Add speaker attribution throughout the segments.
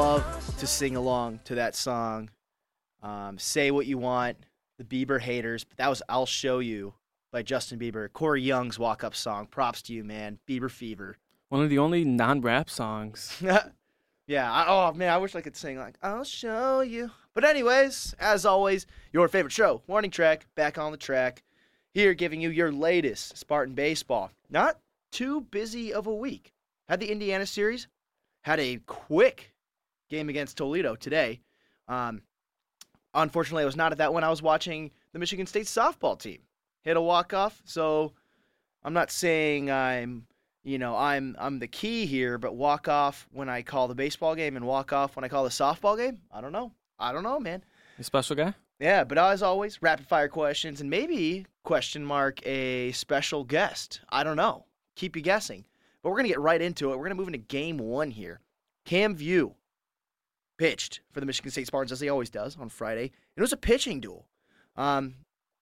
Speaker 1: love to sing along to that song. Um, say what you want, the Bieber haters, but that was "I'll Show You" by Justin Bieber. Corey Young's walk-up song. Props to you, man. Bieber fever.
Speaker 2: One of the only non-rap songs.
Speaker 1: yeah. I, oh man, I wish I could sing like "I'll show you." But anyways, as always, your favorite show, Warning Track, back on the track. Here, giving you your latest Spartan baseball. Not too busy of a week. Had the Indiana series, had a quick game against Toledo today. Um, unfortunately, I was not at that one. I was watching the Michigan State softball team hit a walk off. So I'm not saying I'm, you know, I'm I'm the key here, but walk off when I call the baseball game and walk off when I call the softball game. I don't know. I don't know, man.
Speaker 2: A special guy.
Speaker 1: Yeah, but as always, rapid fire questions and maybe question mark a special guest. I don't know. Keep you guessing. But we're gonna get right into it. We're gonna move into game one here. Cam Vieaux pitched for the Michigan State Spartans as he always does on Friday. It was a pitching duel. Um,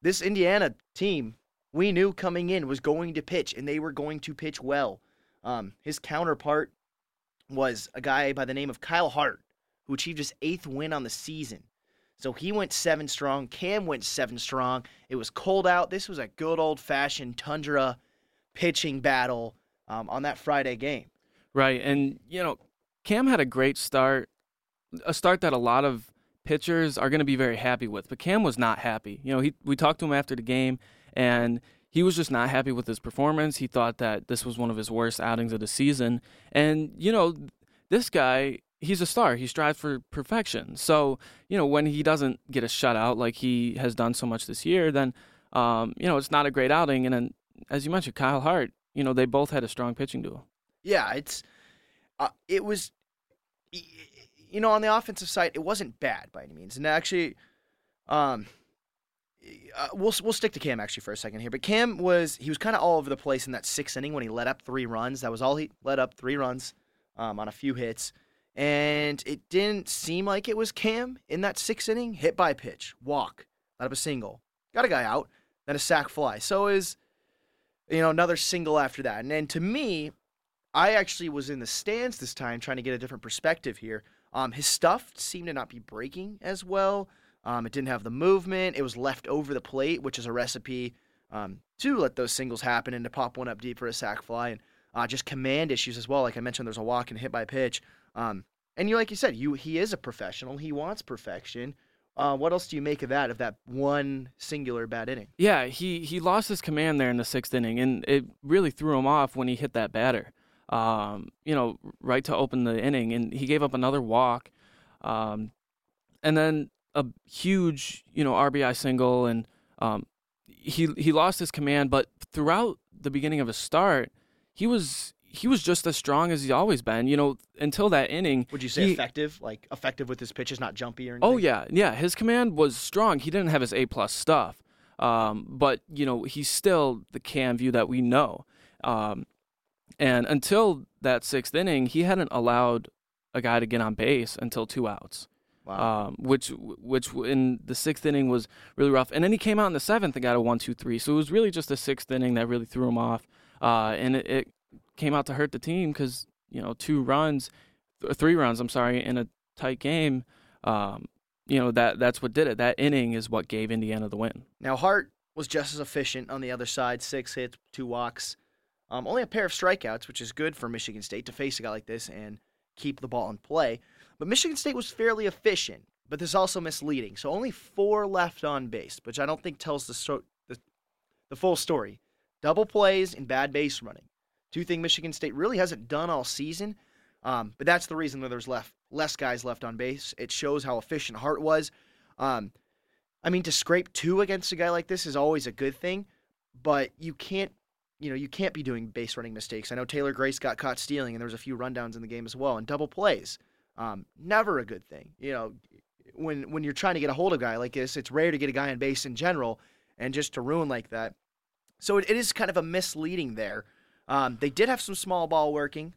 Speaker 1: this Indiana team we knew coming in was going to pitch and they were going to pitch well. Um, his counterpart was a guy by the name of Kyle Hart, who achieved his eighth win on the season. So he went seven strong. Cam went seven strong. It was cold out. This was a good old fashioned tundra pitching battle um, on that Friday game.
Speaker 2: Right. And, you know, Cam had a great start, a start that a lot of pitchers are going to be very happy with. But Cam was not happy. You know, he, we talked to him after the game, and he was just not happy with his performance. He thought that this was one of his worst outings of the season. And, you know, this guy he's a star. He strives for perfection. So, you know, when he doesn't get a shutout like he has done so much this year, then, um, you know, it's not a great outing. And then, as you mentioned, Kyle Hart, you know, they both had a strong pitching duel.
Speaker 1: Yeah, it's, uh, it was, you know, on the offensive side, it wasn't bad by any means. And actually, um, uh, we'll we'll stick to Cam actually for a second here. But Cam was he was kind of all over the place in that sixth inning when he let up three runs. That was all he let up three runs um, on a few hits and it didn't seem like it was Cam in that sixth inning. Hit by pitch, walk, let up a single, got a guy out, then a sac fly. So is you know another single after that. And then to me, I actually was in the stands this time trying to get a different perspective here. Um, his stuff seemed to not be breaking as well. Um, it didn't have the movement. It was left over the plate, which is a recipe um, to let those singles happen and to pop one up deep for a sac fly. And uh, just command issues as well. Like I mentioned, there's a walk and hit by pitch. Um, and you, like you said, you he is a professional. He wants perfection. Uh, what else do you make of that? Of that one singular bad inning?
Speaker 2: Yeah, he he lost his command there in the sixth inning, and it really threw him off when he hit that batter. Um, you know, right to open the inning, and he gave up another walk, um, and then a huge you know RBI single, and um, he he lost his command. But throughout the beginning of his start, he was he was just as strong as he's always been. You know, until that inning.
Speaker 1: Would you say
Speaker 2: he,
Speaker 1: effective? Like effective with his pitches, not jumpy or
Speaker 2: oh,
Speaker 1: anything?
Speaker 2: Oh yeah, yeah. His command was strong. He didn't have his A plus stuff, um, but you know he's still the Cam Vieaux that we know. Um, and until that sixth inning, he hadn't allowed a guy to get on base until two outs.
Speaker 1: Wow.
Speaker 2: Um, which which in the sixth inning was really rough, and then he came out in the seventh and got a one two three. So it was really just the sixth inning that really threw him off, uh, and it, it came out to hurt the team because you know two runs, th- three runs. I'm sorry, in a tight game. Um, you know that that's what did it. That inning is what gave Indiana the win.
Speaker 1: Now Hart was just as efficient on the other side. Six hits, two walks, um, only a pair of strikeouts, which is good for Michigan State to face a guy like this and keep the ball in play. But Michigan State was fairly efficient, but this is also misleading. So only four left on base, which I don't think tells the, so- the, the full story. Double plays and bad base running. Two thing Michigan State really hasn't done all season. Um, but that's the reason that there's left less guys left on base. It shows how efficient Hart was. Um, I mean, to scrape two against a guy like this is always a good thing, but you can't, you know, you can't be doing base running mistakes. I know Taylor Grace got caught stealing, and there was a few rundowns in the game as well, and double plays. Um, never a good thing. You know, when when you're trying to get a hold of a guy like this, it's rare to get a guy on base in general, and just to ruin like that. So it, it is kind of a misleading there. Um, they did have some small ball working.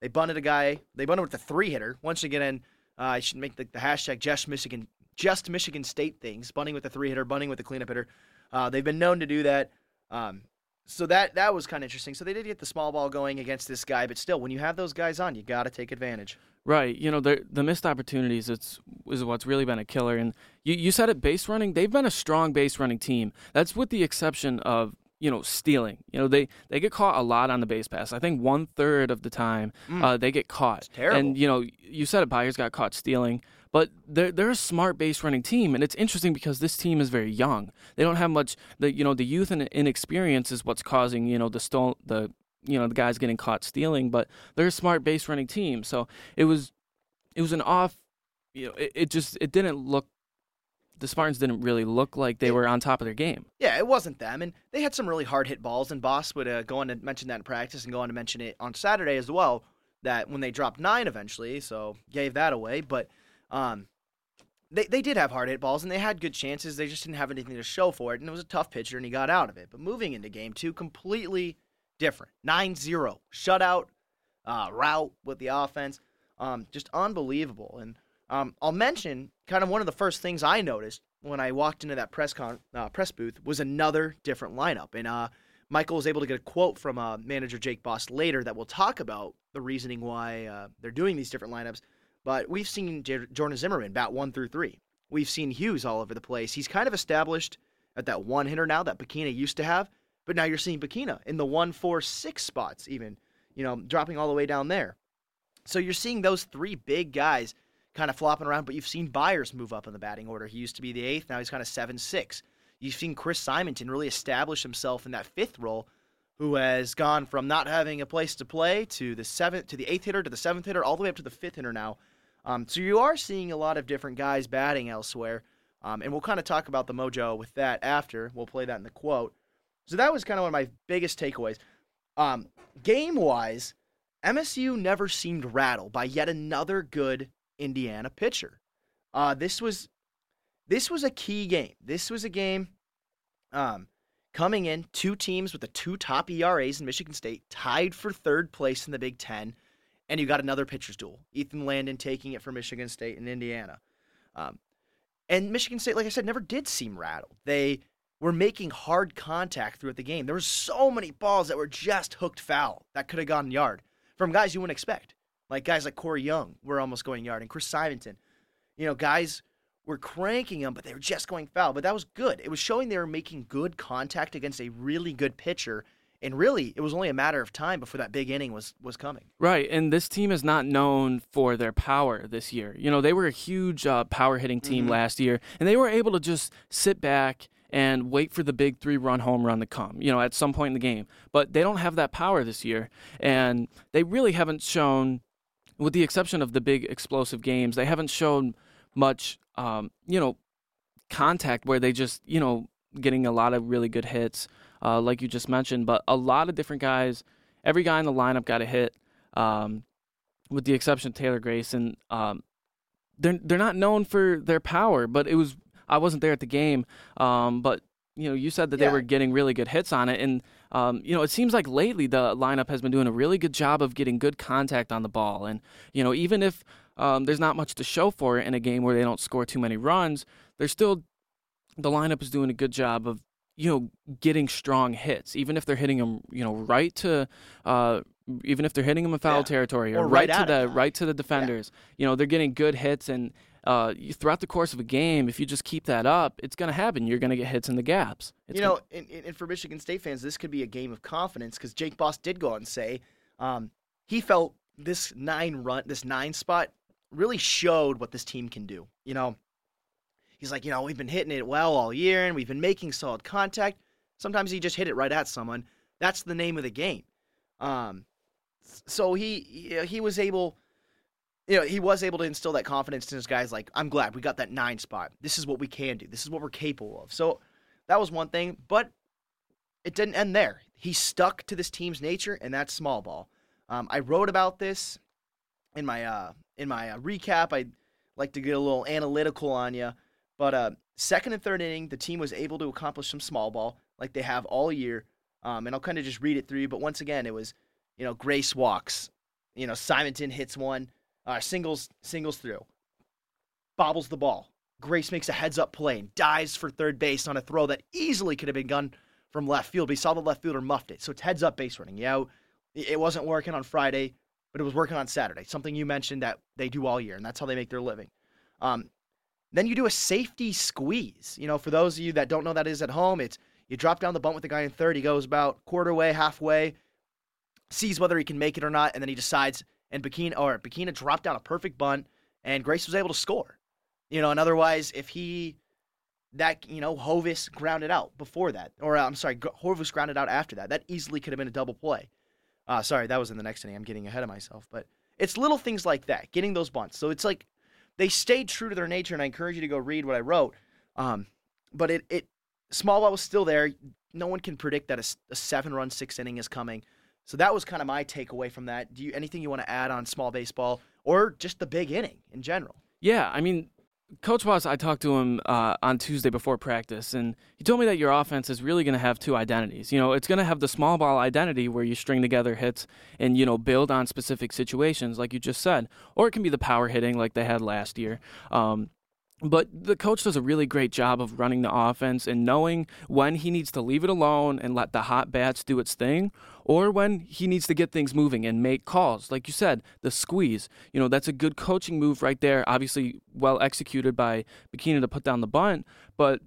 Speaker 1: They bunted a guy. They bunted with the three hitter. Once again, uh, I should make the, the, hashtag just Michigan, just Michigan State things. Bunting with the three hitter, bunting with the cleanup hitter. Uh, they've been known to do that. Um, so that that was kind of interesting. So they did get the small ball going against this guy, but still, when you have those guys on, you got to take advantage.
Speaker 2: Right. You know, the the missed opportunities it's is what's really been a killer. And you, you said it base running, they've been a strong base running team. That's with the exception of, you know, stealing. You know, they, they get caught a lot on the base pass. I think one third of the time
Speaker 1: Mm.
Speaker 2: uh, they get caught.
Speaker 1: terrible.
Speaker 2: And, you know, you said it, Byers got caught stealing. But they're they're a smart base running team, and it's interesting because this team is very young. They don't have much. The you know the youth and inexperience is what's causing you know the stole the you know the guys getting caught stealing. But they're a smart base running team, so it was it was an off. You know, it, it just it didn't look. The Spartans didn't really look like they were on top of their game.
Speaker 1: Yeah, it wasn't them, and they had some really hard hit balls. And Boss would uh, go on to mention that in practice, and go on to mention it on Saturday as well. That when they dropped nine eventually, so gave that away. But um, they they did have hard hit balls, and they had good chances. They just didn't have anything to show for it, and it was a tough pitcher, and he got out of it. But moving into game two, completely different. 9-0 shutout uh, route with the offense, um, just unbelievable. And um, I'll mention kind of one of the first things I noticed when I walked into that press con uh, press booth was another different lineup. And uh, Michael was able to get a quote from uh, manager Jake Boss later that we'll talk about the reasoning why uh, they're doing these different lineups. But we've seen J- Jordan Zimmerman bat one through three. We've seen Hughes all over the place. He's kind of established at that one hitter now that Bechina used to have. But now you're seeing Bechina in the one, four, six spots, even, you know, dropping all the way down there. So you're seeing those three big guys kind of flopping around, but you've seen Byers move up in the batting order. He used to be the eighth, now he's kind of seven six. You've seen Chris Simonton really establish himself in that fifth role, who has gone from not having a place to play to the seventh to the eighth hitter to the seventh hitter, all the way up to the fifth hitter now. Um, so you are seeing a lot of different guys batting elsewhere, um, and we'll kind of talk about the mojo with that after. We'll play that in the quote. So that was kind of one of my biggest takeaways. Um, game wise, MSU never seemed rattled by yet another good Indiana pitcher. Uh, this was this was a key game. This was a game um, coming in two teams with the two top ERAs in Michigan State tied for third place in the Big Ten, and you got another pitcher's duel. Ethan Landon taking it for Michigan State and Indiana. Um, and Michigan State, like I said, never did seem rattled. They were making hard contact throughout the game. There were so many balls that were just hooked foul that could have gone yard from guys you wouldn't expect. Like guys like Corey Young were almost going yard, and Chris Simonton. You know, guys were cranking them, but they were just going foul. But that was good. It was showing they were making good contact against a really good pitcher. And really, it was only a matter of time before that big inning was was coming.
Speaker 2: Right, and this team is not known for their power this year. You know, they were a huge uh, power hitting team
Speaker 1: Mhm.
Speaker 2: last year, and they were able to just sit back and wait for the big three run home run to come, you know, at some point in the game. But they don't have that power this year, and they really haven't shown, with the exception of the big explosive games, they haven't shown much, um, you know, contact where they just, you know, getting a lot of really good hits, uh, like you just mentioned. But a lot of different guys, every guy in the lineup got a hit, um, with the exception of Taylor Grayson. Um, they're they're not known for their power, but it was I wasn't there at the game, um, but you know you said that
Speaker 1: Yeah.
Speaker 2: they were getting really good hits on it, and um, you know it seems like lately the lineup has been doing a really good job of getting good contact on the ball, and you know even if um, there's not much to show for it in a game where they don't score too many runs, they're still the lineup is doing a good job of you know getting strong hits, even if they're hitting them you know right to. Uh, even if they're hitting them in foul
Speaker 1: Yeah.
Speaker 2: territory or,
Speaker 1: Or
Speaker 2: right,
Speaker 1: right
Speaker 2: to the
Speaker 1: it.
Speaker 2: right to the defenders, you know they're getting good hits and uh, you, throughout the course of a game, if you just keep that up, it's going to happen. You're going to get hits in the gaps. It's
Speaker 1: you
Speaker 2: gonna-
Speaker 1: know, and, and for Michigan State fans, this could be a game of confidence because Jake Boss did go out and say um, he felt this nine run, this nine spot, really showed what this team can do. You know, he's like, you know, we've been hitting it well all year, and we've been making solid contact. Sometimes he just hit it right at someone. That's the name of the game. Um, so he he- was able you know, he was able to instill that confidence in his guys. Like, I'm glad we got that nine spot. This is what we can do. This is what we're capable of. So that was one thing, but it didn't end there. He stuck to this team's nature, and that's small ball. Um, I wrote about this in my uh, in my uh, recap. I like to get a little analytical on you, but uh, second and third inning, the team was able to accomplish some small ball like they have all year. Um, and I'll kind of just read it through. you. But once again, it was you know Grace walks, you know Simonton hits one uh, singles singles through, bobbles the ball. Grace makes a heads up play and dives for third base on a throw that easily could have been gone from left field, but saw the left fielder muffed it. So it's heads up base running. Yeah, it wasn't working on Friday, but it was working on Saturday. Something you mentioned that they do all year, and that's how they make their living. Um, then you do a safety squeeze. You know, for those of you that don't know that is at home, it's you drop down the bunt with the guy in third. He goes about quarter way, halfway, sees whether he can make it or not, and then he decides. And Bechina or Bechina dropped down a perfect bunt, and Grace was able to score. You know, and otherwise, if he that you know Hovis grounded out before that, or uh, I'm sorry, Hovis grounded out after that, that easily could have been a double play. Uh, sorry, that was in the next inning. I'm getting ahead of myself, but it's little things like that, getting those bunts. So it's like they stayed true to their nature, and I encourage you to go read what I wrote. Um, but it, it small ball was still there. No one can predict that a, a seven run six inning is coming. So that was kind of my takeaway from that. Do you anything you want to add on small baseball or just the big inning in general?
Speaker 2: Yeah, I mean, Coach Boss, I talked to him uh, on Tuesday before practice, and he told me that your offense is really going to have two identities. You know, it's going to have the small ball identity where you string together hits and, you know, build on specific situations, like you just said, or it can be the power hitting like they had last year. Um, but the coach does a really great job of running the offense and knowing when he needs to leave it alone and let the hot bats do its thing or when he needs to get things moving and make calls like you said the squeeze you know that's a good coaching move right there obviously well executed by Bechina to put down the bunt but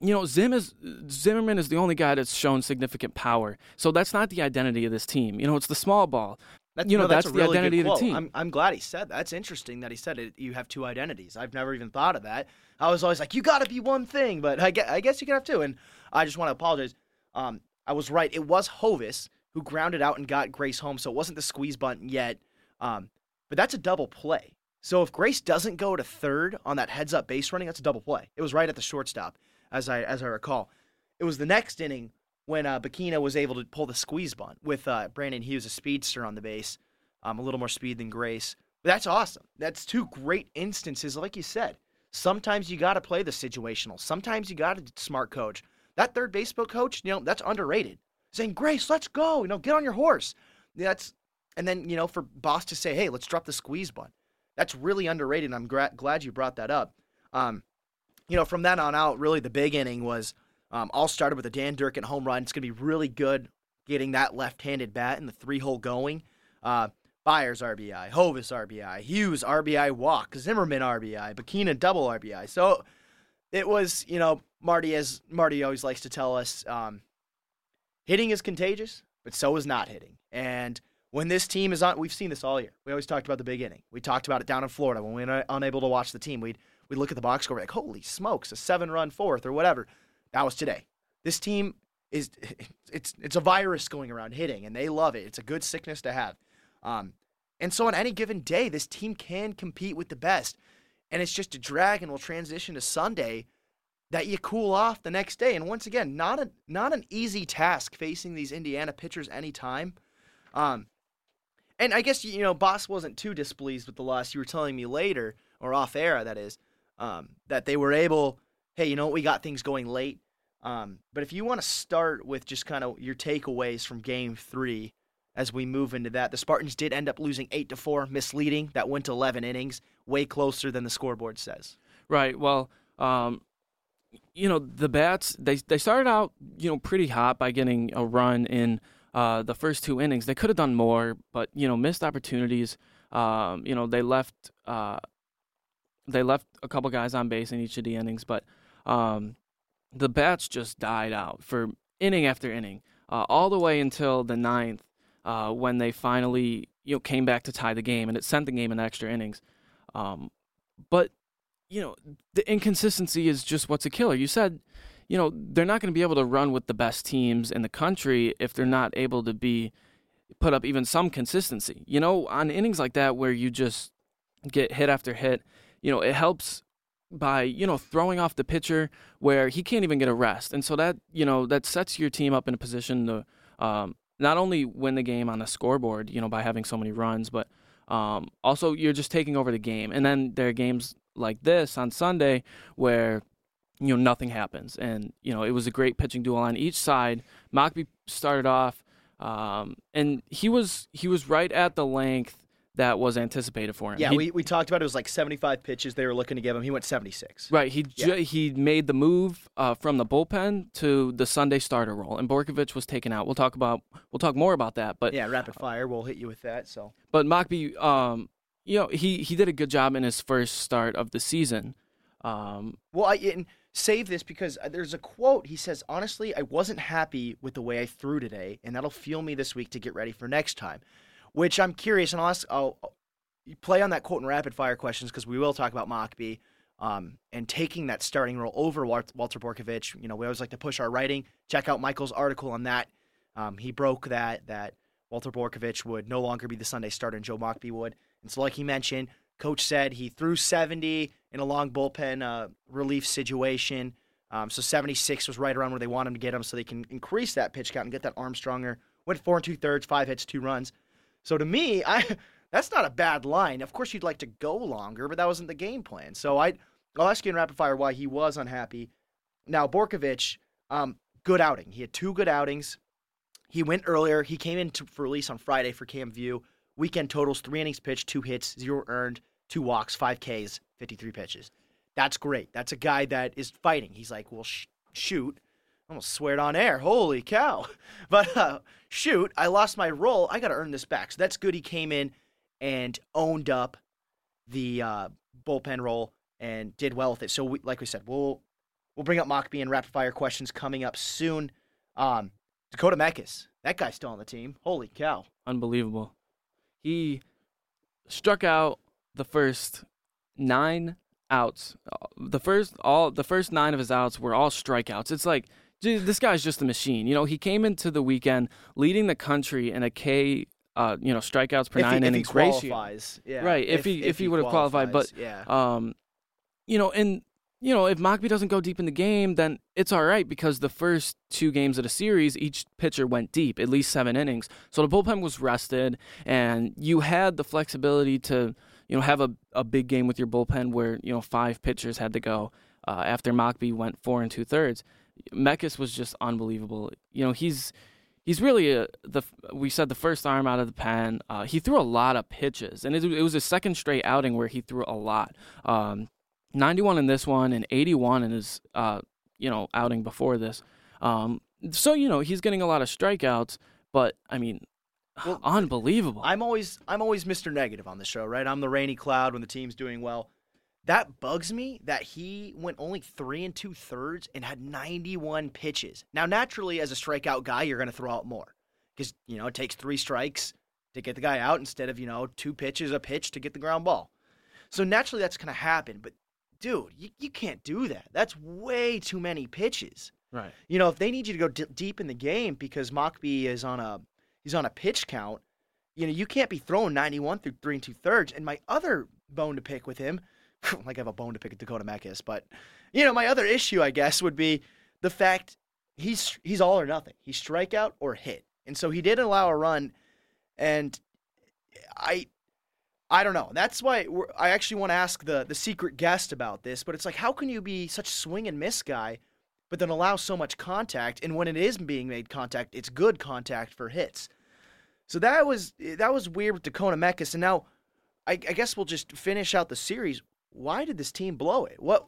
Speaker 2: you know, Zim is Zimmerman is the only guy that's shown significant power. So that's not the identity of this team. You know, it's the small ball.
Speaker 1: That's, you know, no, that's, that's the really identity of the team. I'm, I'm glad he said that. That's interesting that he said it. You have two identities. I've never even thought of that. I was always like, you got to be one thing, but I guess, I guess you can have two. And I just want to apologize. Um, I was right. It was Hovis who grounded out and got Grace home, so it wasn't the squeeze bunt yet. Um, but that's a double play. So if Grace doesn't go to third on that heads up base running, that's a double play. It was right at the shortstop, as I as I recall. It was the next inning when uh, Bechina was able to pull the squeeze bunt with uh, Brandon Hughes, a speedster on the base, um, a little more speed than Grace. But that's awesome. That's two great instances, like you said. Sometimes you got to play the situational. Sometimes you got to smart coach. That third baseball coach, you know, that's underrated. Saying, Grace, let's go. You know, get on your horse. That's and then you know for boss to say, hey, let's drop the squeeze bunt. That's really underrated. I'm gra- glad you brought that up. Um, you know, from then on out, really the big inning was um, all started with a Dan Durkin home run. It's going to be really good getting that left-handed bat and the three-hole going. Uh, Byers RBI, Hovis RBI, Hughes RBI walk, Zimmerman RBI, Bechina double RBI. So it was, you know, Marty, as Marty always likes to tell us, um, hitting is contagious, but so is not hitting. And when this team is on, we've seen this all year. We always talked about the big inning. We talked about it down in Florida when we were unable to watch the team. We'd we'd look at the box score, like, holy smokes, a seven-run fourth or whatever. That was today. This team is it's it's a virus going around hitting, and they love it. It's a good sickness to have. Um, and so on any given day, this team can compete with the best. And it's just a drag, and we'll transition to Sunday that you cool off the next day. And once again, not a not an easy task facing these Indiana pitchers anytime. Um, and I guess you know, Boss wasn't too displeased with the loss. You were telling me later, or off air, that is, um, that they were able. Hey, you know, what? we got things going late. Um, but if you want to start with just kind of your takeaways from Game Three, as we move into that, the Spartans did end up losing eight to four, misleading. That went to eleven innings, way closer than the scoreboard says.
Speaker 2: Right. Well, um, you know, the bats they they started out you know pretty hot by getting a run in uh, the first two innings. They could have done more, but you know, missed opportunities. Um, you know, they left uh, they left a couple guys on base in each of the innings, but um, the bats just died out for inning after inning, uh, all the way until the ninth, uh, when they finally you know came back to tie the game, and it sent the game in extra innings. Um, but you know the inconsistency is just what's a killer. You said you know they're not going to be able to run with the best teams in the country if they're not able to be put up even some consistency. You know, on innings like that where you just get hit after hit, you know, it helps by you know throwing off the pitcher where he can't even get a rest, and so that you know that sets your team up in a position to um, not only win the game on the scoreboard, you know, by having so many runs, but um, also you're just taking over the game. And then there are games like this on Sunday where you know nothing happens, and you know it was a great pitching duel on each side. Mockbee started off, um, and he was he was right at the length that was anticipated for him.
Speaker 1: Yeah,
Speaker 2: He-
Speaker 1: we, we talked about it was like 75 pitches they were looking to give him. He went 76.
Speaker 2: Right, he
Speaker 1: Yeah.
Speaker 2: ju- he made the move uh, from the bullpen to the Sunday starter role, and Borkovich was taken out. We'll talk about we'll talk more about that, but
Speaker 1: Yeah, rapid fire. We'll hit you with that. So
Speaker 2: but Mockbee, um, you know, he he did a good job in his first start of the season. Um,
Speaker 1: Well, I save this because uh, there's a quote. He says, "Honestly, I wasn't happy with the way I threw today, and that'll fuel me this week to get ready for next time." Which I'm curious, and I'll ask. I'll, play on that quote in rapid fire questions because we will talk about Mockbee um, and taking that starting role over Walter Borkovich. You know, we always like to push our writing. Check out Michael's article on that. Um, he broke that that Walter Borkovich would no longer be the Sunday starter, and Joe Mockbee would. And so, like he mentioned, Coach said he threw 70 in a long bullpen uh, relief situation. Um, so 76 was right around where they want him to get him, so they can increase that pitch count and get that arm stronger. Went four and two thirds, five hits, two runs. So to me, I that's not a bad line. Of course, you'd like to go longer, but that wasn't the game plan. So I, I'll ask you in rapid fire why he was unhappy. Now Borkovich, um, good outing. He had two good outings. He went earlier. He came in to, for release on Friday for Cam Vieaux. Weekend totals: three innings pitched, two hits, zero earned, two walks, five Ks, fifty-three pitches. That's great. That's a guy that is fighting. He's like, well, sh- shoot. Almost swear it on air. Holy cow! But uh, shoot, I lost my role. I got to earn this back. So that's good. He came in and owned up the uh, bullpen role and did well with it. So, we, like we said, we'll we'll bring up Mockbee and rapid fire questions coming up soon. Um, Dakota Mekkes, that guy's still on the team. Holy cow!
Speaker 2: unbelievable. He struck out the first nine outs. Uh, The first all the first nine of his outs were all strikeouts. It's like dude, this guy's just a machine. You know, he came into the weekend leading the country in a K, uh, you know, strikeouts per
Speaker 1: if he,
Speaker 2: nine
Speaker 1: if he
Speaker 2: innings ratio.
Speaker 1: qualifies, yeah.
Speaker 2: Right, if he- if he would've qualified, but-
Speaker 1: yeah,
Speaker 2: Um, you know, and you know, if Mockbee doesn't go deep in the game, then it's all right because the first two games of the series, each pitcher went deep, at least seven innings. So the bullpen was rested, and you had the flexibility to, you know, have a, a big game with your bullpen where you know five pitchers had to go uh, after Mockbee went four and two thirds. Mekkes was just unbelievable. You know, he's he's really a, the we said the first arm out of the pen. Uh, he threw a lot of pitches, and it, it was his second straight outing where he threw a lot. Um, 91 in this one and 81 in his uh, you know outing before this. Um, so you know he's getting a lot of strikeouts, but I mean,
Speaker 1: Well,
Speaker 2: unbelievable.
Speaker 1: I'm always I'm always Mr. Negative on the show, right? I'm the rainy cloud when the team's doing well. That bugs me that he went only three and two thirds and had 91 pitches. Now, naturally, as a strikeout guy, you're going to throw out more because you know it takes three strikes to get the guy out instead of you know two pitches a pitch to get the ground ball. So naturally, that's going to happen. But dude, you, you can't do that. That's way too many pitches.
Speaker 2: right.
Speaker 1: You know, if they need you to go d- deep in the game because Mockbee is on a he's on a pitch count, you know, you can't be throwing 91 through three and two thirds. And my other bone to pick with him, like I have a bone to pick with Dakota Mekkes, but you know, my other issue, I guess, would be the fact he's he's all or nothing. He's strikeout or hit, and so he did allow a run, and I. I don't know. That's why I actually want to ask the the secret guest about this. But it's like, how can you be such swing and miss guy, but then allow so much contact? And when it is being made contact, it's good contact for hits. So that was that was weird with Dakota Mekkes. And now, I, I guess we'll just finish out the series. Why did this team blow it? What?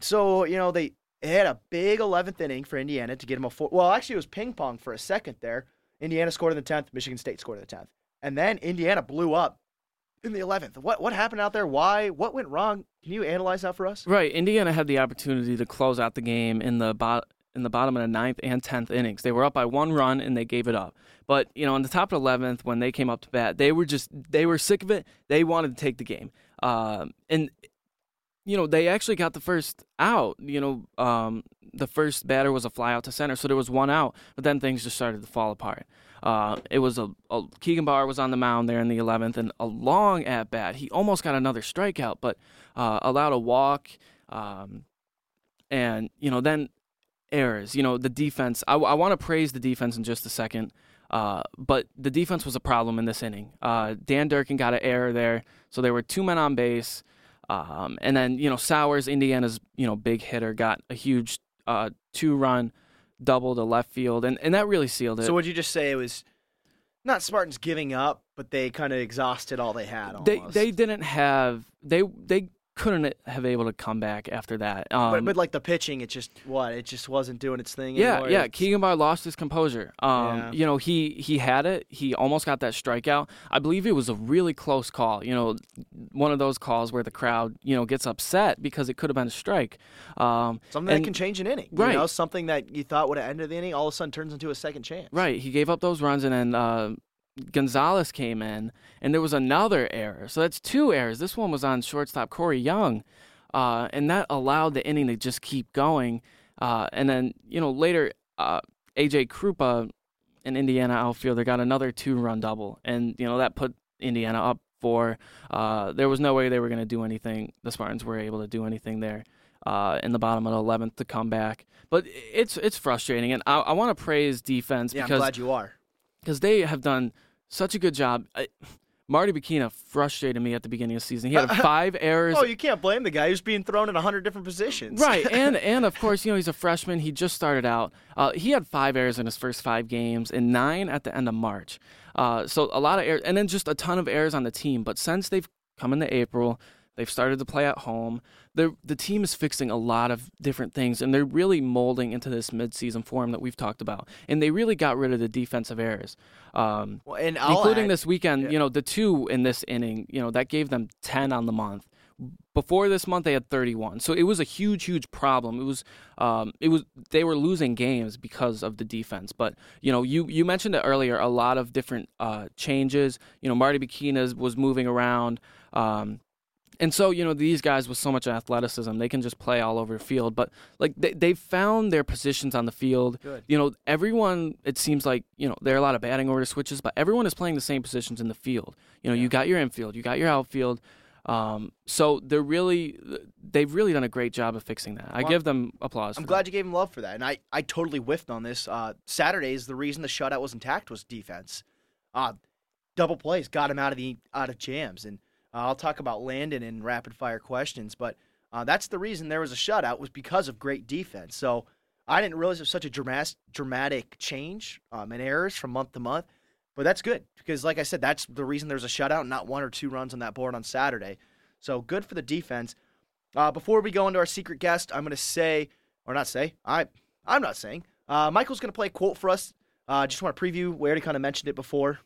Speaker 1: So you know they had a big 11th inning for Indiana to get him a four. Well, actually, it was ping pong for a second there. Indiana scored in the 10th. Michigan State scored in the 10th, and then Indiana blew up in the 11th. What what happened out there? Why? What went wrong? Can you analyze that for us?
Speaker 2: Right. Indiana had the opportunity to close out the game in the bot in the bottom of the ninth and tenth innings. They were up by one run and they gave it up. But you know, in the top of eleventh, when they came up to bat, they were just they were sick of it. They wanted to take the game. Um, and you know, they actually got the first out. You know, um, the first batter was a fly out to center, so there was one out. But then things just started to fall apart. Uh, it was a, a Keegan Bauer was on the mound there in the 11th, and a long at bat. He almost got another strikeout, but uh, allowed a walk. Um, and you know, then errors. You know, the defense. I, I want to praise the defense in just a second. Uh, but the defense was a problem in this inning. Uh, Dan Durkin got an error there, so there were two men on base. Um, and then you know Sowers, Indiana's you know big hitter, got a huge uh, two-run double to left field, and, and that really sealed it.
Speaker 1: So would you just say it was not Spartans giving up, but they kind of exhausted all they had. Almost.
Speaker 2: They they didn't have they they couldn't have able to come back after that. Um,
Speaker 1: but, but like the pitching, it just what it just wasn't doing its thing.
Speaker 2: yeah,
Speaker 1: anymore.
Speaker 2: yeah. Keegan Bar lost his composure. Um,
Speaker 1: Yeah.
Speaker 2: you know, he he had it. He almost got that strikeout. I believe it was a really close call. You know, one of those calls where the crowd you know gets upset because it could have been a strike. Um,
Speaker 1: something
Speaker 2: and-
Speaker 1: that can change an inning.
Speaker 2: Right.
Speaker 1: You know, something that you thought would have ended the inning, all of a sudden turns into a second chance.
Speaker 2: Right. He gave up those runs, and then uh, Gonzalez came in, and there was another error. So that's two errors. This one was on shortstop Corey Young, uh, and that allowed the inning to just keep going. Uh, and then you know later, uh, AJ Krupa, an Indiana outfielder, got another two-run double, and you know that put Indiana up four. Uh, there was no way they were going to do anything. The Spartans were able to do anything there. Uh, in the bottom of the eleventh to come back, but it's it's frustrating, and I, I want to praise defense
Speaker 1: Yeah, I'm
Speaker 2: because
Speaker 1: glad you are.
Speaker 2: Because they have done such a good job. I, Marty Bechina frustrated me at the beginning of the season. He had five errors.
Speaker 1: Oh, you can't blame the guy who's being thrown in a hundred different positions.
Speaker 2: Right, and and of course, you know he's a freshman. He just started out. Uh, he had five errors in his first five games, and nine at the end of March. Uh, so a lot of errors, and then just a ton of errors on the team. But since they've come into April, they've started to play at home. The the team is fixing a lot of different things, and they're really molding into this midseason form that we've talked about. And they really got rid of the defensive errors. Um,
Speaker 1: Well, and
Speaker 2: including
Speaker 1: add-
Speaker 2: this weekend,
Speaker 1: yeah.
Speaker 2: you know, the two in this inning, you know, that gave them 10 on the month. Before this month, they had 31. So it was a huge, huge problem. It was, um, it was, they were losing games because of the defense. But you know, you you mentioned it earlier. A lot of different uh, changes. You know, Marty Bechina was moving around. Um, and so, you know, these guys with so much athleticism, they can just play all over the field. But like they they found their positions on the field.
Speaker 1: Good.
Speaker 2: You know, everyone it seems like, you know, there are a lot of batting order switches, but everyone is playing the same positions in the field. You know, you got your infield, you got your outfield. Um, so they're really they've really done a great job of fixing that. I
Speaker 1: Well,
Speaker 2: give them applause.
Speaker 1: I'm glad you gave him love for that, and I, I totally whiffed on this. Uh, Saturdays, the reason the shutout was intact was defense. Uh, double plays got him out of the out of jams, and uh, I'll talk about Landon in rapid fire questions, but uh, that's the reason there was a shutout was because of great defense. So I didn't realize it was such a dramatic dramatic change um, in errors from month to month, but that's good because, like I said, that's the reason there's a shutout, not one or two runs on that board on Saturday. So good for the defense. Uh, before we go into our secret guest, I'm going to say, or not say, I, I'm not saying. Uh, Michael's going to play a quote for us. Uh, just want to preview. We already kind of mentioned it before.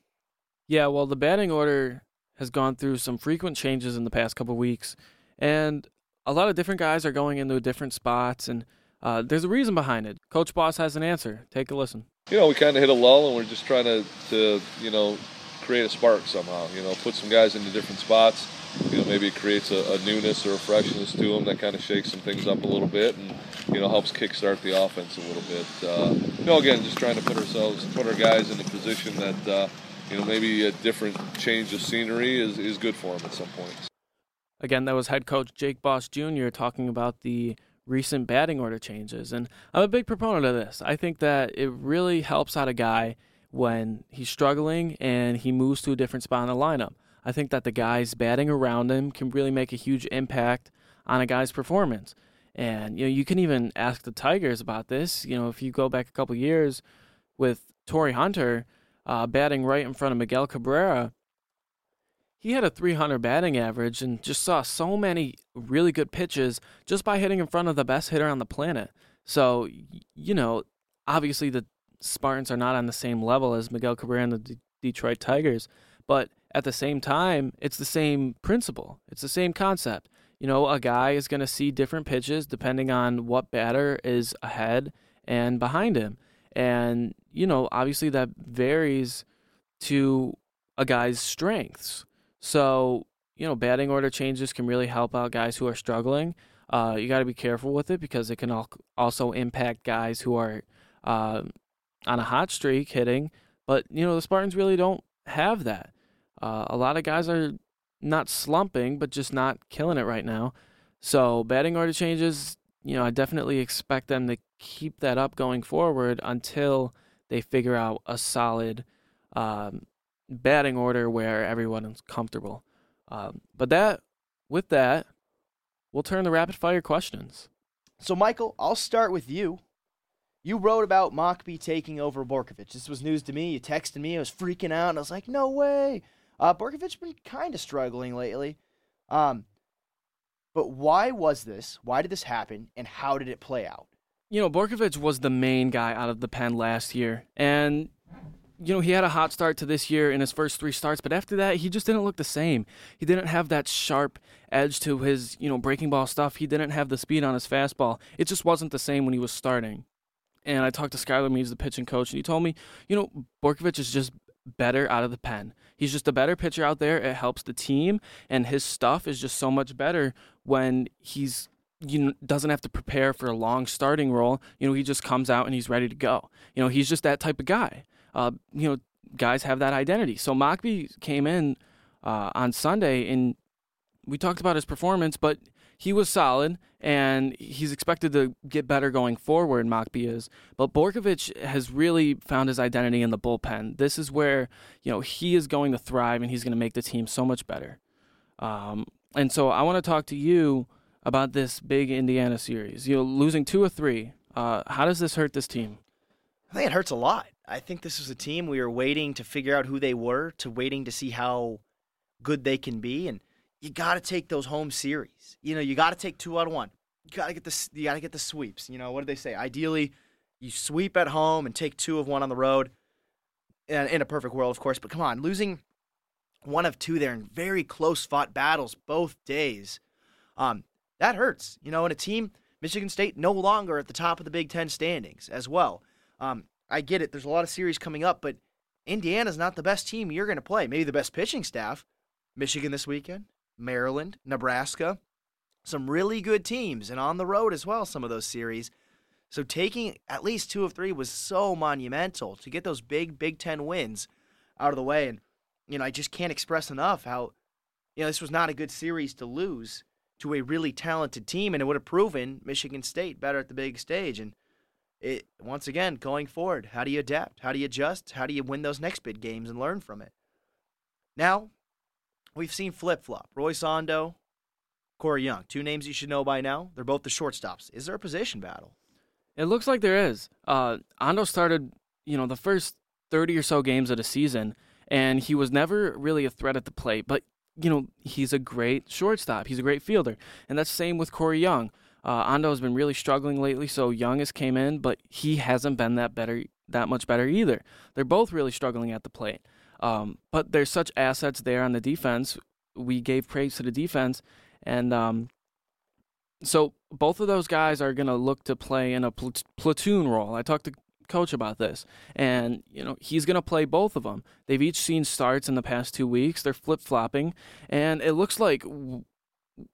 Speaker 2: Yeah, well, the batting order has gone through some frequent changes in the past couple weeks, and a lot of different guys are going into different spots, and uh, there's a reason behind it. Coach Boss has an answer. Take a listen.
Speaker 3: you know, we kind of hit a lull, and we're just trying to, to, you know, create a spark somehow. You know, put some guys into different spots. You know, maybe it creates a, a newness or a freshness to them that kind of shakes some things up a little bit, and you know, helps kickstart the offense a little bit. Uh, you know, again, just trying to put ourselves, put our guys in a position that, uh, you know, maybe a different change of scenery is, is good for them at some point.
Speaker 2: Again, that was head coach Jake Boss Jr. talking about the recent batting order changes. And I'm a big proponent of this. I think that it really helps out a guy when he's struggling and he moves to a different spot in the lineup. I think that the guys batting around him can really make a huge impact on a guy's performance. And you know, you can even ask the Tigers about this. You know, if you go back a couple years with Torii Hunter uh, batting right in front of Miguel Cabrera, he had a 300 batting average and just saw so many really good pitches just by hitting in front of the best hitter on the planet. So, you know, obviously the Spartans are not on the same level as Miguel Cabrera and the D- Detroit Tigers, but at the same time, it's the same principle. It's the same concept. You know, a guy is going to see different pitches depending on what batter is ahead and behind him. And, you know, obviously that varies to a guy's strengths. So, you know, batting order changes can really help out guys who are struggling. Uh, you got to be careful with it because it can also impact guys who are uh, on a hot streak hitting. But, you know, the Spartans really don't have that. Uh, a lot of guys are not slumping, but just not killing it right now. So, batting order changes, you know, I definitely expect them to keep that up going forward until they figure out a solid um, batting order where everyone is comfortable. Um, but that, with that, we'll turn to rapid fire questions.
Speaker 1: So, Michael, I'll start with you. You wrote about Mockbee taking over Borkovich. This was news to me. You texted me. I was freaking out, and I was like, "No way!" Uh, Borkovich's been kind of struggling lately. Um, but why was this? Why did this happen? And how did it play out?
Speaker 2: You know, Borkovich was the main guy out of the pen last year. And, you know, he had a hot start to this year in his first three starts, but after that, he just didn't look the same. He didn't have that sharp edge to his, you know, breaking ball stuff. He didn't have the speed on his fastball. It just wasn't the same when he was starting. And I talked to Skylar Meads, the pitching coach, and he told me, you know, Borkovich is just better out of the pen. He's just a better pitcher out there. It helps the team, and his stuff is just so much better when he's you know, doesn't have to prepare for a long starting role. You know, he just comes out and he's ready to go. You know, he's just that type of guy. Uh, you know, guys have that identity. So Mockbee came in uh, on Sunday and we talked about his performance, but he was solid and he's expected to get better going forward, Mockbee is. But Borkovich has really found his identity in the bullpen. This is where, you know, he is going to thrive and he's going to make the team so much better. Um, and so I want to talk to you about this big Indiana series. You know, losing two or three. Uh, how does this hurt this team?
Speaker 1: I think it hurts a lot. I think this was a team we were waiting to figure out who they were, to waiting to see how good they can be, and you got to take those home series. You know, you got to take two out of one. You got to get the you got to get the sweeps. You know, what do they say? Ideally, you sweep at home and take two of one on the road. In, in a perfect world, of course, but come on, losing one of two there in very close fought battles both days. Um, that hurts. You know, in a team, Michigan State no longer at the top of the Big Ten standings as well. Um, I get it. There's a lot of series coming up, but Indiana's not the best team you're going to play. Maybe the best pitching staff. Michigan this weekend, Maryland, Nebraska, some really good teams, and on the road as well, some of those series. So taking at least two of three was so monumental to get those big Big Ten wins out of the way. And, you know, I just can't express enough how, you know, this was not a good series to lose to a really talented team, and it would have proven Michigan State better at the big stage. And it once again going forward, how do you adapt? How do you adjust? How do you win those next big games and learn from it? Now, we've seen flip flop. Roy Ando, Corey Young, two names you should know by now. They're both the shortstops. Is there a position battle?
Speaker 2: It looks like there is. Uh, Ando started, you know, the first 30 or so games of the season, and he was never really a threat at the plate. But you know, he's a great shortstop. He's a great fielder. And that's same with Corey Young. Uh, Ando has been really struggling lately, so Young has came in, but he hasn't been that better, that much better either. They're both really struggling at the plate. Um, but there's such assets there on the defense. We gave praise to the defense, and um, so both of those guys are going to look to play in a pl- platoon role. I talked to coach about this. And, you know, he's going to play both of them. They've each seen starts in the past two weeks. They're flip flopping. And it looks like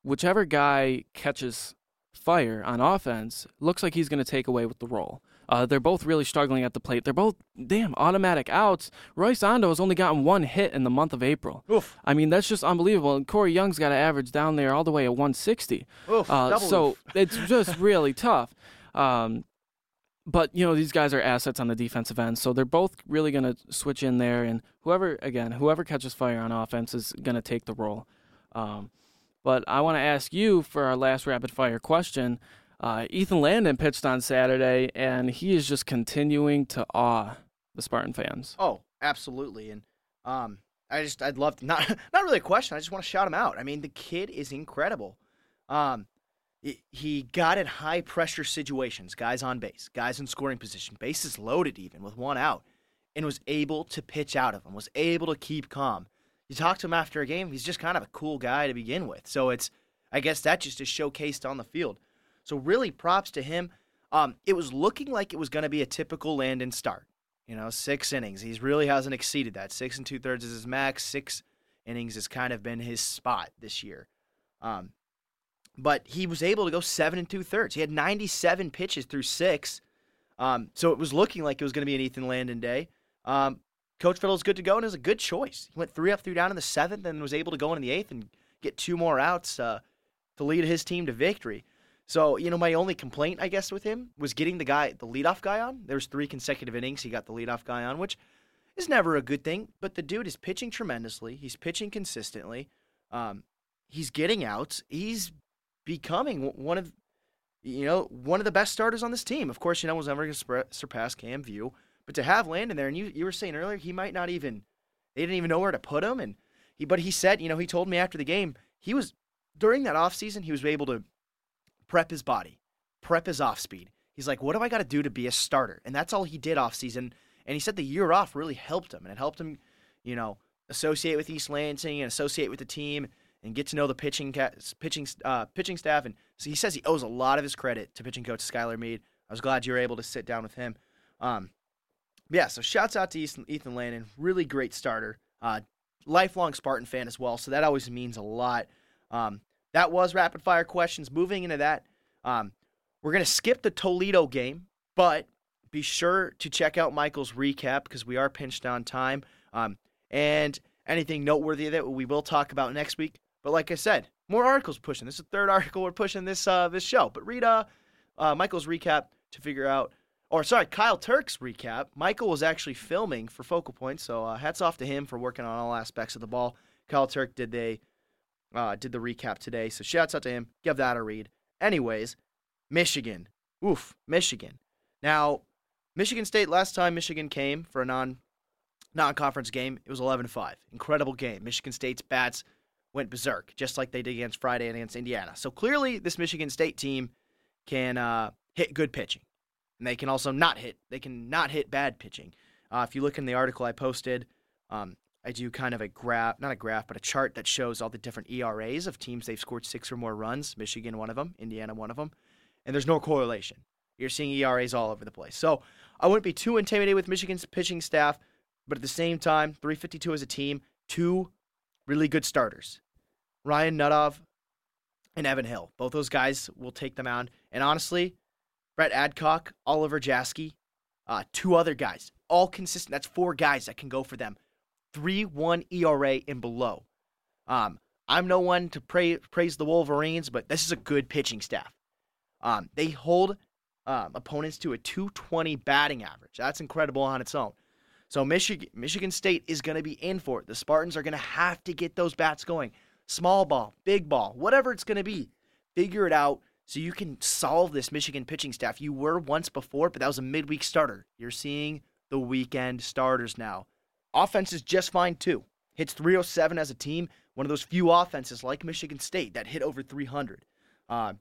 Speaker 2: whichever guy catches fire on offense looks like he's going to take away with the role. Uh, they're both really struggling at the plate. They're both damn automatic outs. Royce Ando has only gotten one hit in the month of April.
Speaker 1: Oof.
Speaker 2: I mean, that's just unbelievable. And Corey Young's got an average down there all the way at 160.
Speaker 1: Oof,
Speaker 2: uh, so it's just really tough. Um, but you know these guys are assets on the defensive end, so they're both really going to switch in there, and whoever again whoever catches fire on offense is going to take the role. Um, but I want to ask you for our last rapid fire question. Uh, Ethan Landon pitched on Saturday, and he is just continuing to awe the Spartan fans.
Speaker 1: Oh, absolutely. And um, I just I'd love to not not really a question. I just want to shout him out. I mean, the kid is incredible. Um, he got in high pressure situations, guys on base, guys in scoring position, bases loaded even with one out, and was able to pitch out of them, was able to keep calm. You talk to him after a game, he's just kind of a cool guy to begin with. So it's, I guess that just is showcased on the field. So really props to him. Um, it was looking like it was going to be a typical Landon start. You know, six innings. He really hasn't exceeded that. Six and two thirds is his max. Six innings has kind of been his spot this year. Um, but he was able to go seven and two thirds. He had 97 pitches through six. Um, so it was looking like it was going to be an Ethan Landon day. Um, Coach Fiddle's good to go and was a good choice. He went three up, three down in the seventh, and was able to go in the eighth and get two more outs uh, to lead his team to victory. So you know, my only complaint, I guess, with him was getting the guy, the leadoff guy on. There was three consecutive innings he got the leadoff guy on, which is never a good thing. But the dude is pitching tremendously. He's pitching consistently. Um, he's getting outs. He's becoming one of you know one of the best starters on this team. Of course, you know was never going to surpass Cam Vieaux, but to have Landon there, and you you were saying earlier he might not even they didn't even know where to put him, and He, but he said, you know, he told me after the game, he was during that off season, he was able to prep his body, prep his off speed. He's like, what do I got to do to be a starter? And that's all he did off season. And he said the year off really helped him, and it helped him, you know, associate with East Lansing and associate with the team and get to know the pitching pitching uh, pitching staff. And so he says he owes a lot of his credit to pitching coach Skylar Meade. I was glad you were able to sit down with him. Um, yeah, so shouts out to Ethan, Ethan Landon, really great starter, uh, lifelong Spartan fan as well. So that always means a lot. Um, that was rapid fire questions. Moving into that, um, we're gonna skip the Toledo game, but be sure to check out Michael's recap because we are pinched on time. Um, and anything noteworthy that we will talk about next week. But like I said, more articles pushing. This is the third article we're pushing this uh, this show. But read uh, uh, Michael's recap to figure out, or sorry, Kyle Turk's recap. Michael was actually filming for Focal Point, so uh, hats off to him for working on all aspects of the ball. Kyle Turk did they uh, did the recap today, so shouts out to him. Give that a read. Anyways, Michigan, oof, Michigan. Now, Michigan State. Last time Michigan came for a non non-conference game, it was 11-5. Incredible game. Michigan State's bats went berserk, just like they did against Friday and against Indiana. So clearly, this Michigan State team can uh, hit good pitching, and they can also not hit. They can not hit bad pitching. Uh, if you look in the article I posted, um, I do kind of a graph, not a graph, but a chart that shows all the different ERAs of teams they've scored six or more runs. Michigan, one of them, Indiana, one of them, and there's no correlation. You're seeing ERAs all over the place. So I wouldn't be too intimidated with Michigan's pitching staff, but at the same time, 352 as a team, two really good starters. Ryan Nutof and Evan Hill. Both those guys will take them out. And honestly, Brett Adcock, Oliver Jaskie, uh, two other guys, all consistent. That's four guys that can go for them. 3 1 ERA and below. Um, I'm no one to praise the Wolverines, but this is a good pitching staff. Um, they hold um, opponents to a 220 batting average. That's incredible on its own. So Michigan, Michigan State is going to be in for it. The Spartans are going to have to get those bats going small ball, big ball, whatever it's going to be. Figure it out so you can solve this Michigan pitching staff. You were once before, but that was a midweek starter. You're seeing the weekend starters now. Offense is just fine too. Hits 307 as a team, one of those few offenses like Michigan State that hit over 300. Uh,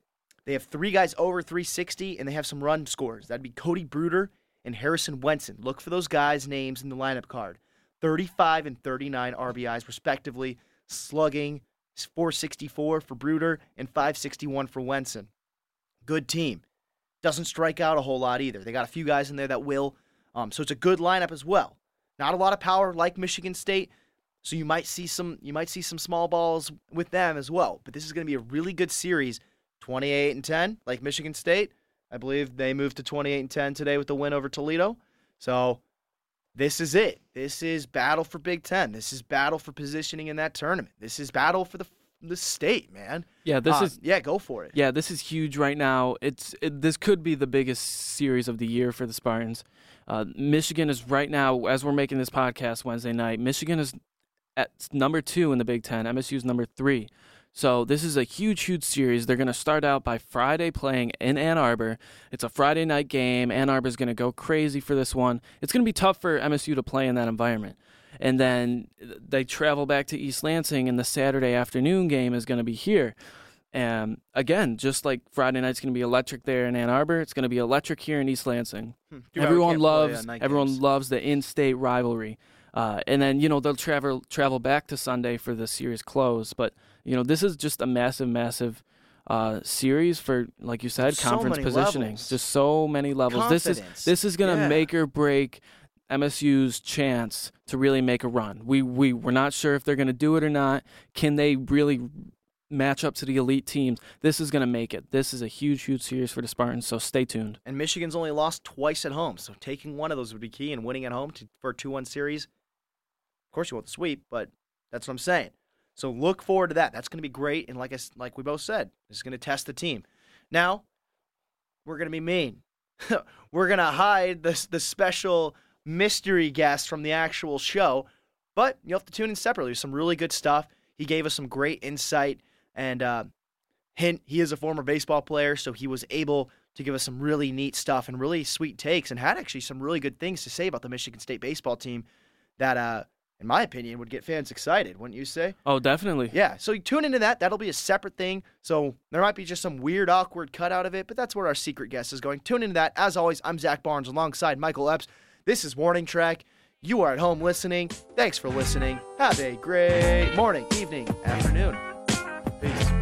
Speaker 1: they have three guys over 360, and they have some run scores. That'd be Cody Bruder and Harrison Wenson. Look for those guys' names in the lineup card. 35 and 39 RBIs, respectively, slugging 464 for Bruder and 561 for Wenson. Good team. Doesn't strike out a whole lot either. They got a few guys in there that will. Um, so it's a good lineup as well. Not a lot of power like Michigan State, so you might see some you might see some small balls with them as well. But this is going to be a really good series. 28 and 10 like Michigan State. I believe they moved to 28 and 10 today with the win over Toledo. So this is it. This is battle for Big Ten. This is battle for positioning in that tournament. This is battle for the the state, man.
Speaker 2: Yeah, this uh, is
Speaker 1: yeah. Go for it.
Speaker 2: Yeah, this is huge right now. It's it, this could be the biggest series of the year for the Spartans. Uh, Michigan is right now, as we're making this podcast Wednesday night. Michigan is at number two in the Big Ten. MSU is number three. So this is a huge, huge series. They're going to start out by Friday playing in Ann Arbor. It's a Friday night game. Ann Arbor is going to go crazy for this one. It's going to be tough for MSU to play in that environment. And then they travel back to East Lansing, and the Saturday afternoon game is going to be here. And again, just like Friday night's going to be electric there in Ann Arbor, it's going to be electric here in East Lansing. Hmm. Everyone loves everyone games. loves the in-state rivalry. Uh, and then you know they'll travel travel back to Sunday for the series close. But you know this is just a massive, massive uh, series for, like you said,
Speaker 1: so
Speaker 2: conference positioning.
Speaker 1: Levels.
Speaker 2: Just so many levels.
Speaker 1: Confidence.
Speaker 2: This is this is gonna
Speaker 1: yeah.
Speaker 2: make or break MSU's chance to really make a run. We we we're not sure if they're gonna do it or not. Can they really match up to the elite teams? This is gonna make it. This is a huge, huge series for the Spartans. So stay tuned.
Speaker 1: And Michigan's only lost twice at home, so taking one of those would be key. And winning at home to, for a two-one series of course, you want the sweep, but that's what I'm saying. So look forward to that. That's going to be great. And like I, like we both said, this is going to test the team. Now, we're going to be mean. we're going to hide the, the special mystery guest from the actual show, but you'll have to tune in separately. Some really good stuff. He gave us some great insight. And uh, hint, he is a former baseball player, so he was able to give us some really neat stuff and really sweet takes and had actually some really good things to say about the Michigan State baseball team that uh, in my opinion, would get fans excited, wouldn't you say?
Speaker 2: Oh, definitely.
Speaker 1: Yeah, so you tune into that. That'll be a separate thing. So there might be just some weird, awkward cut out of it, but that's where our secret guest is going. Tune into that. As always, I'm Zach Barnes alongside Michael Epps. This is Warning Track. You are at home listening. Thanks for listening. Have a great morning, evening, afternoon. Peace.